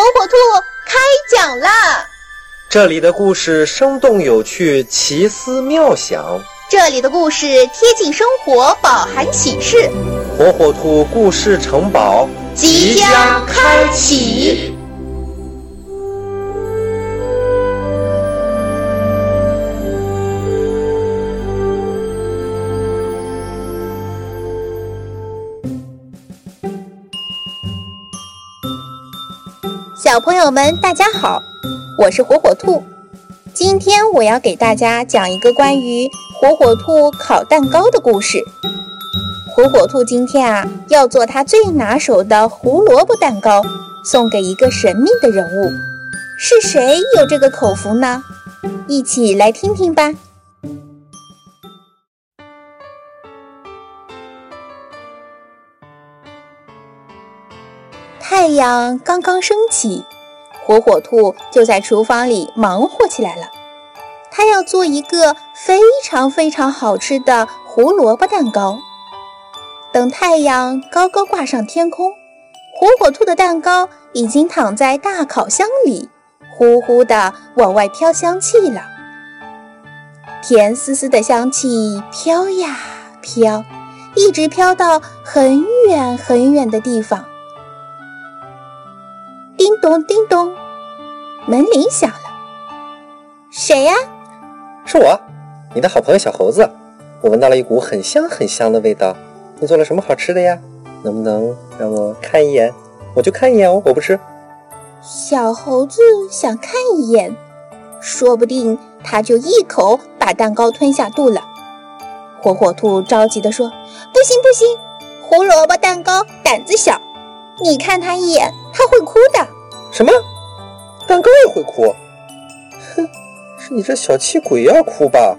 兔开讲啦。这里的故事生动有趣，奇思妙想。这里的故事贴近生活，饱含启示。火火兔故事城堡即将开启。小朋友们，大家好，我是火火兔。今天我要给大家讲一个关于火火兔烤蛋糕的故事。火火兔今天啊，要做他最拿手的胡萝卜蛋糕，送给一个神秘的人物。是谁有这个口福呢？一起来听听吧。太阳刚刚升起，火火兔就在厨房里忙活起来了。他要做一个非常非常好吃的胡萝卜蛋糕。等太阳高高挂上天空，火火兔的蛋糕已经躺在大烤箱里，呼呼地往外飘香气了。甜丝丝的香气飘呀飘，一直飘到很远很远的地方。叮咚叮咚，门铃响了。谁呀？是我，你的好朋友小猴子。我闻到了一股很香很香的味道。你做了什么好吃的呀？能不能让我看一眼？我就看一眼哦，我不吃。小猴子想看一眼，说不定他就一口把蛋糕吞下肚了。火火兔着急地说：“不行不行，胡萝卜蛋糕胆子小。”你看他一眼，他会哭的。什么？蛋糕也会哭？哼，是你这小气鬼要哭吧？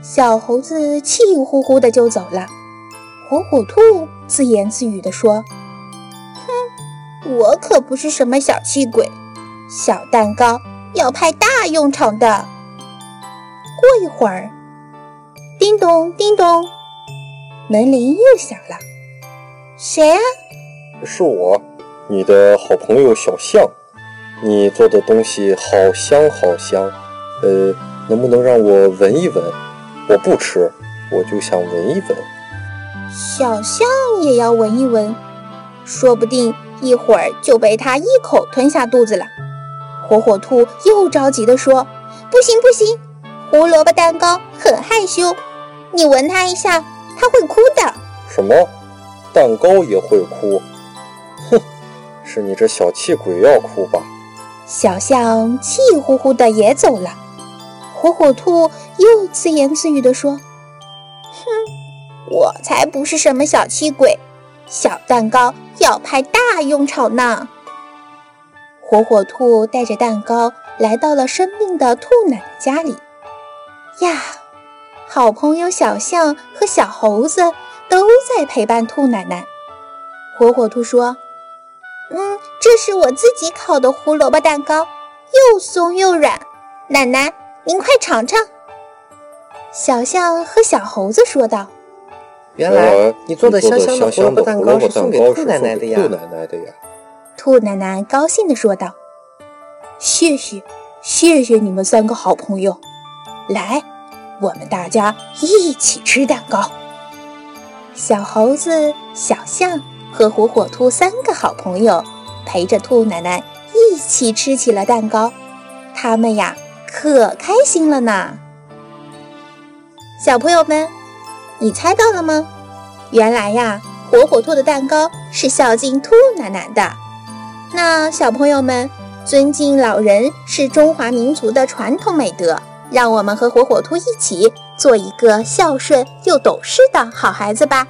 小猴子气呼呼的就走了。火火兔自言自语地说：“哼，我可不是什么小气鬼，小蛋糕要派大用场的。”过一会儿，叮咚叮咚，门铃又响了。谁啊？是我，你的好朋友小象。你做的东西好香好香，呃，能不能让我闻一闻？我不吃，我就想闻一闻。小象也要闻一闻，说不定一会儿就被它一口吞下肚子了。火火兔又着急地说：“不行不行，胡萝卜蛋糕很害羞，你闻它一下，它会哭的。”什么？蛋糕也会哭？是你这小气鬼要哭吧？小象气呼呼的也走了。火火兔又自言自语地说：“哼，我才不是什么小气鬼，小蛋糕要派大用场呢。”火火兔带着蛋糕来到了生病的兔奶奶家里。呀，好朋友小象和小猴子。都在陪伴兔奶奶。火火兔说：“嗯，这是我自己烤的胡萝卜蛋糕，又松又软。奶奶，您快尝尝。”小象和小猴子说道：“原来你做的香香的胡萝卜蛋糕是送给兔奶奶的呀！”兔奶奶高兴地说道：“谢谢，谢谢你们三个好朋友。来，我们大家一起吃蛋糕。”小猴子、小象和火火兔三个好朋友陪着兔奶奶一起吃起了蛋糕，他们呀可开心了呢。小朋友们，你猜到了吗？原来呀，火火兔的蛋糕是孝敬兔奶奶的。那小朋友们，尊敬老人是中华民族的传统美德，让我们和火火兔一起。做一个孝顺又懂事的好孩子吧。